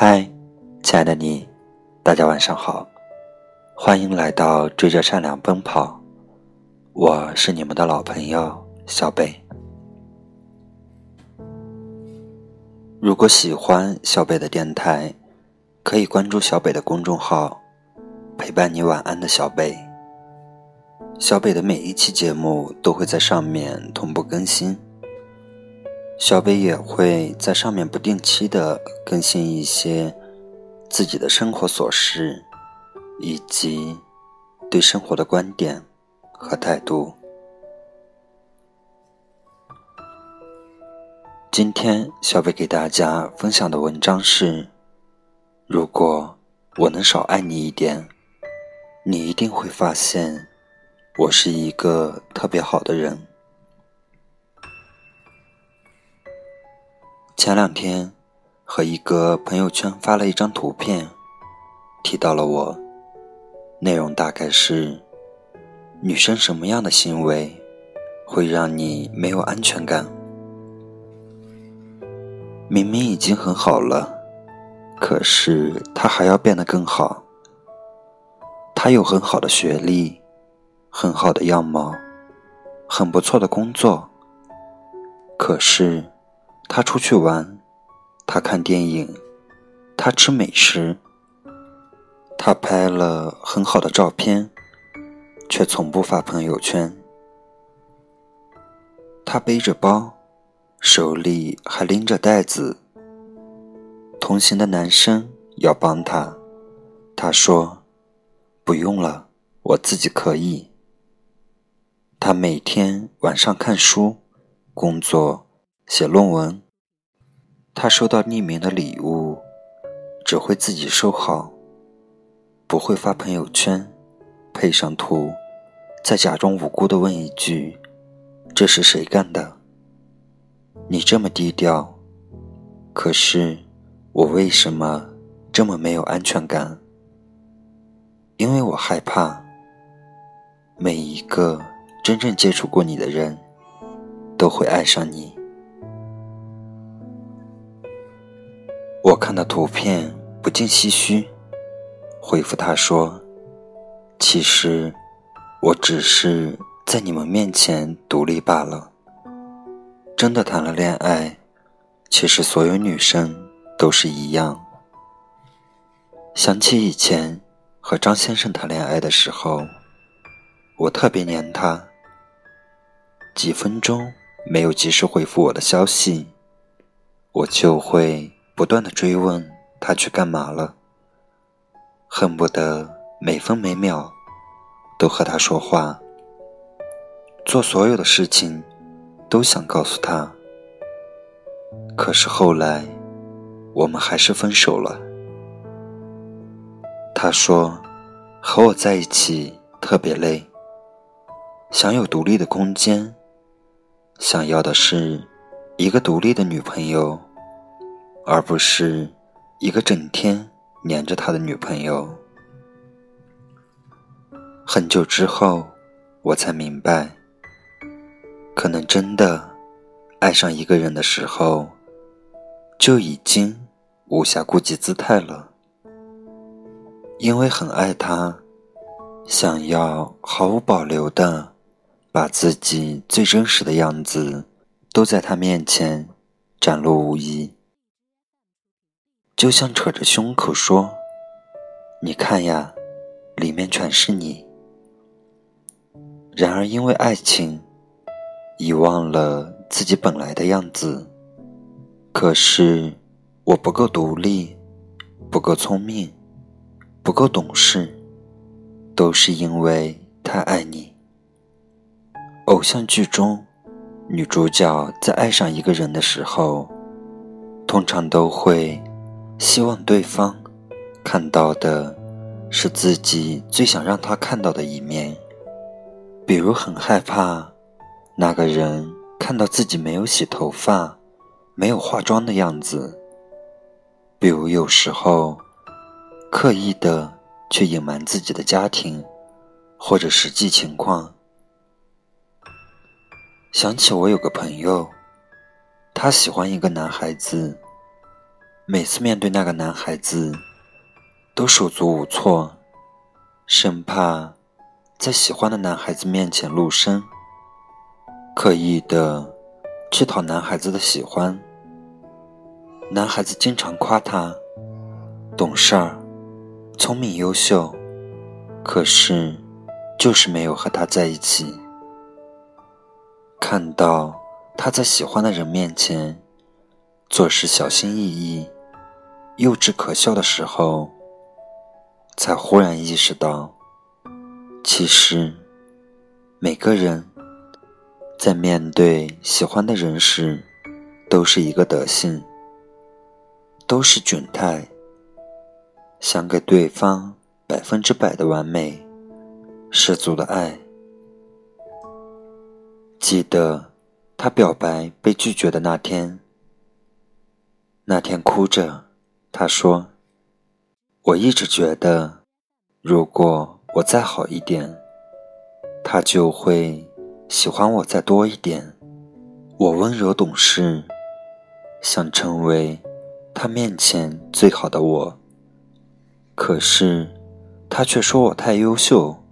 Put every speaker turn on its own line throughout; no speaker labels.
嗨，亲爱的你，大家晚上好，欢迎来到追着善良奔跑，我是你们的老朋友小北。如果喜欢小北的电台，可以关注小北的公众号，陪伴你晚安的小北。小北的每一期节目都会在上面同步更新。小北也会在上面不定期的更新一些自己的生活琐事，以及对生活的观点和态度。今天小北给大家分享的文章是：如果我能少爱你一点，你一定会发现我是一个特别好的人。前两天，和一个朋友圈发了一张图片，提到了我。内容大概是：女生什么样的行为会让你没有安全感？明明已经很好了，可是她还要变得更好。她有很好的学历，很好的样貌，很不错的工作，可是。他出去玩，他看电影，他吃美食，他拍了很好的照片，却从不发朋友圈。他背着包，手里还拎着袋子。同行的男生要帮他，他说：“不用了，我自己可以。”他每天晚上看书，工作。写论文，他收到匿名的礼物，只会自己收好，不会发朋友圈，配上图，再假装无辜的问一句：“这是谁干的？”你这么低调，可是我为什么这么没有安全感？因为我害怕每一个真正接触过你的人都会爱上你。我看到图片不禁唏嘘，回复他说：“其实我只是在你们面前独立罢了。真的谈了恋爱，其实所有女生都是一样。想起以前和张先生谈恋爱的时候，我特别黏他，几分钟没有及时回复我的消息，我就会。”不断的追问他去干嘛了，恨不得每分每秒都和他说话，做所有的事情都想告诉他。可是后来，我们还是分手了。他说和我在一起特别累，想有独立的空间，想要的是一个独立的女朋友。而不是一个整天黏着他的女朋友。很久之后，我才明白，可能真的爱上一个人的时候，就已经无暇顾及姿态了。因为很爱他，想要毫无保留的把自己最真实的样子都在他面前展露无遗。就像扯着胸口说：“你看呀，里面全是你。”然而因为爱情，遗忘了自己本来的样子。可是我不够独立，不够聪明，不够懂事，都是因为太爱你。偶像剧中，女主角在爱上一个人的时候，通常都会。希望对方看到的是自己最想让他看到的一面，比如很害怕那个人看到自己没有洗头发、没有化妆的样子；比如有时候刻意的去隐瞒自己的家庭或者实际情况。想起我有个朋友，他喜欢一个男孩子。每次面对那个男孩子，都手足无措，生怕在喜欢的男孩子面前露声，刻意的去讨男孩子的喜欢。男孩子经常夸他懂事儿、聪明、优秀，可是就是没有和他在一起。看到他在喜欢的人面前做事小心翼翼、幼稚可笑的时候，才忽然意识到，其实每个人在面对喜欢的人时，都是一个德性。都是窘态，想给对方百分之百的完美，十足的爱。记得他表白被拒绝的那天，那天哭着，他说：“我一直觉得，如果我再好一点，他就会喜欢我再多一点。我温柔懂事，想成为。”他面前最好的我，可是他却说我太优秀，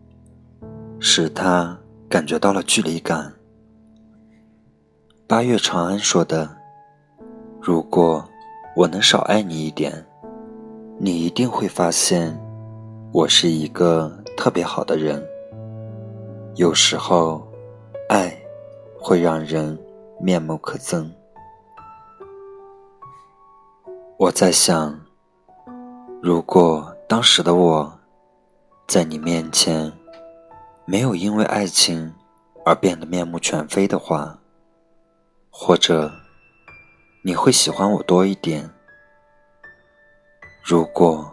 使他感觉到了距离感。八月长安说的：“如果我能少爱你一点，你一定会发现我是一个特别好的人。”有时候，爱会让人面目可憎。我在想，如果当时的我，在你面前，没有因为爱情而变得面目全非的话，或者你会喜欢我多一点。如果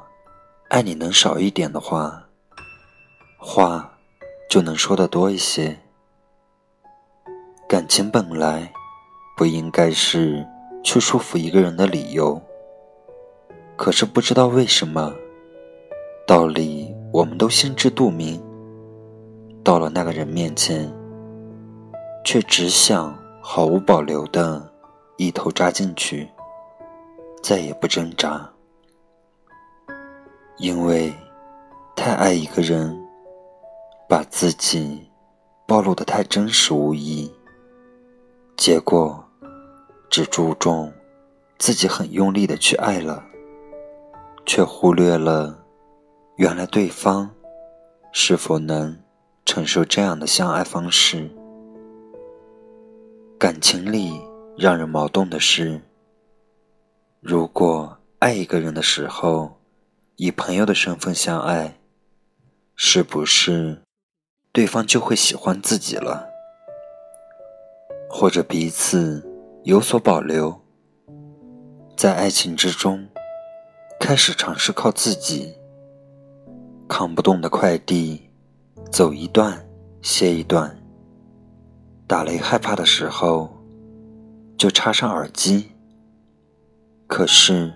爱你能少一点的话，话就能说的多一些。感情本来不应该是去束缚一个人的理由。可是不知道为什么，道理我们都心知肚明，到了那个人面前，却只想毫无保留的一头扎进去，再也不挣扎。因为太爱一个人，把自己暴露的太真实无疑，结果只注重自己很用力的去爱了。却忽略了，原来对方是否能承受这样的相爱方式。感情里让人矛盾的是，如果爱一个人的时候，以朋友的身份相爱，是不是对方就会喜欢自己了？或者彼此有所保留，在爱情之中？开始尝试靠自己，扛不动的快递，走一段歇一段。打雷害怕的时候，就插上耳机。可是，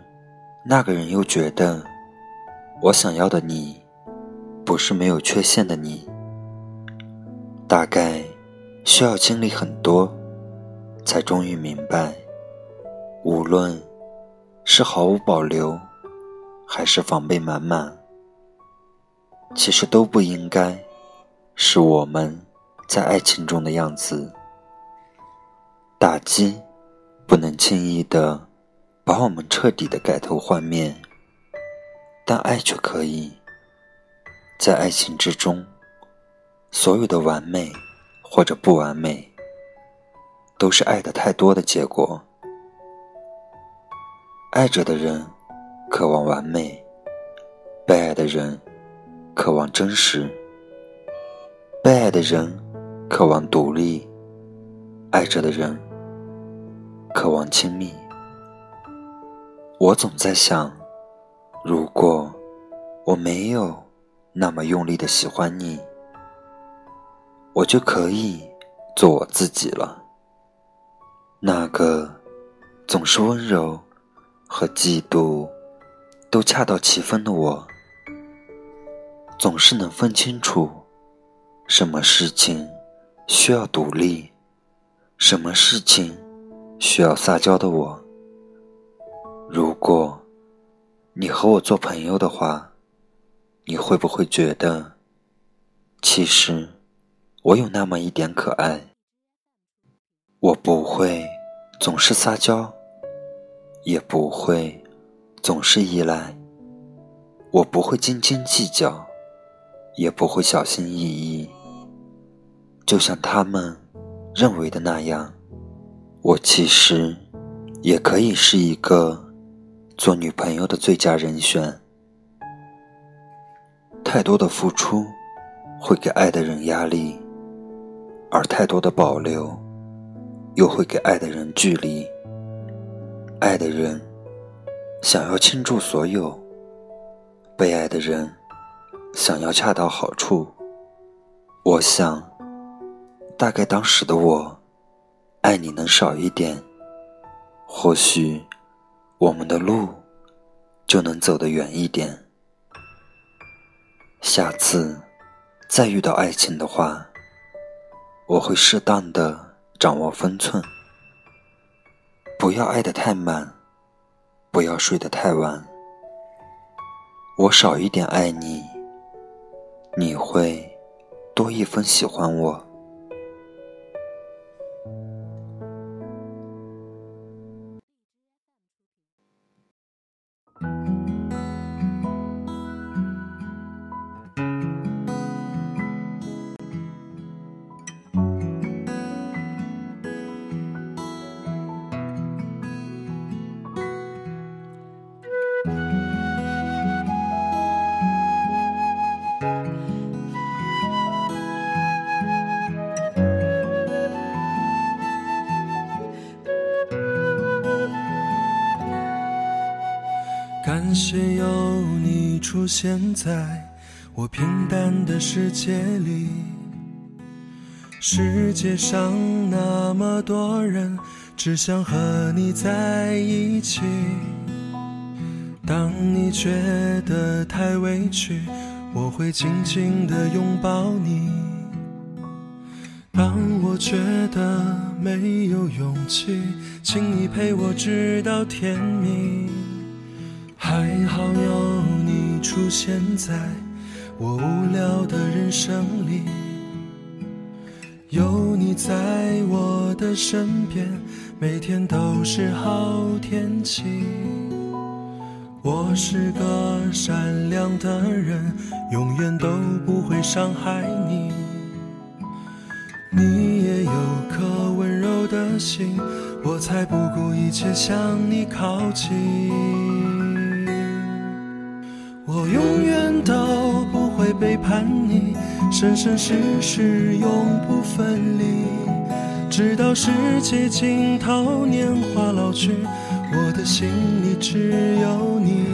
那个人又觉得，我想要的你，不是没有缺陷的你。大概需要经历很多，才终于明白，无论是毫无保留。还是防备满满，其实都不应该是我们在爱情中的样子。打击不能轻易的把我们彻底的改头换面，但爱却可以。在爱情之中，所有的完美或者不完美，都是爱的太多的结果。爱着的人。渴望完美，被爱的人渴望真实，被爱的人渴望独立，爱着的人渴望亲密。我总在想，如果我没有那么用力的喜欢你，我就可以做我自己了，那个总是温柔和嫉妒。都恰到其分的我，总是能分清楚，什么事情需要独立，什么事情需要撒娇的我。如果你和我做朋友的话，你会不会觉得，其实我有那么一点可爱？我不会总是撒娇，也不会总是依赖，我不会斤斤计较，也不会小心翼翼。就像他们认为的那样，我其实也可以是一个做女朋友的最佳人选。太多的付出会给爱的人压力，而太多的保留又会给爱的人距离。爱的人想要倾注所有，被爱的人想要恰到好处。我想。大概当时的我，爱你能少一点，或许我们的路就能走得远一点。下次再遇到爱情的话，我会适当的掌握分寸，不要爱得太满，不要睡得太晚。我少一点爱你，你会多一分喜欢我。
感谢有你出现在我平淡的世界里。世界上那么多人，只想和你在一起。当你觉得太委屈，我会紧紧地拥抱你。当我觉得没有勇气，请你陪我直到天明。还好有你出现在我无聊的人生里，有你在我的身边，每天都是好天气。我是个善良的人，永远都不会伤害你。你也有颗温柔的心，我才不顾一切向你靠近。背叛你，生生世世永不分离，直到世界尽头，年华老去，我的心里只有你。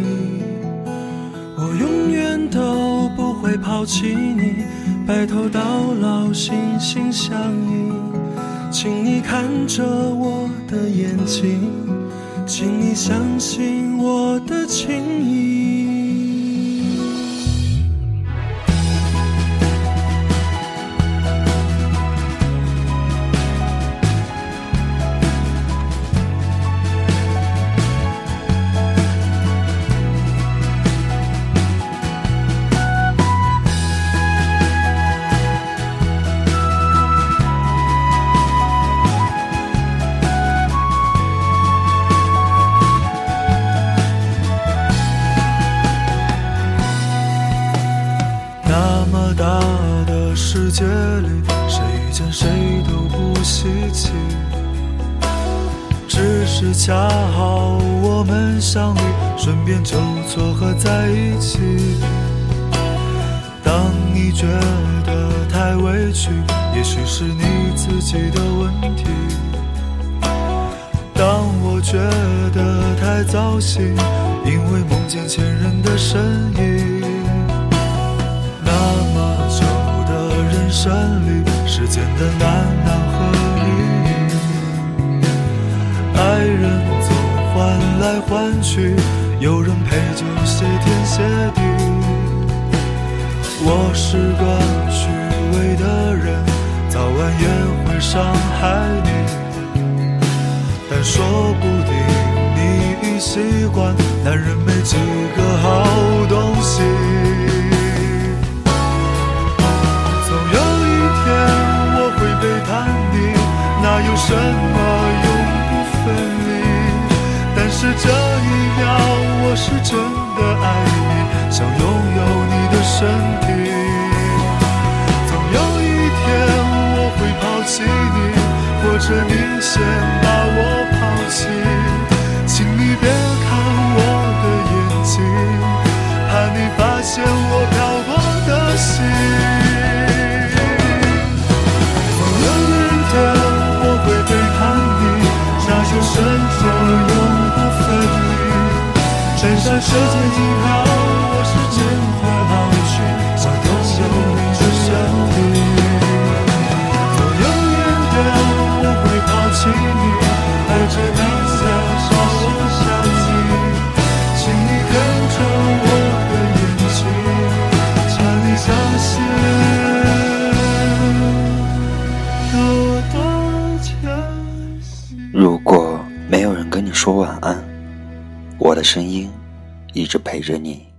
我永远都不会抛弃你，白头到老，心心相印。请你看着我的眼睛，请你相信我的情意。想你，顺便就撮合在一起。当你觉得太委屈，也许是你自己的问题；当我觉得太糟心，因为梦见前任的身影。那么久的人生里，世间的难难和易，爱人换来换去，有人陪就谢天谢地。我是个虚伪的人，早晚也会伤害你，但说不定你。已习惯，男人没几个好东西。总有一天我会背叛你，哪有什么是这一秒，我是真的爱你，想拥有你的身体。总有一天我会抛弃你，或者你先把我抛弃。请你别看我的眼睛，怕你发现我世界机票，我是真
陪着你。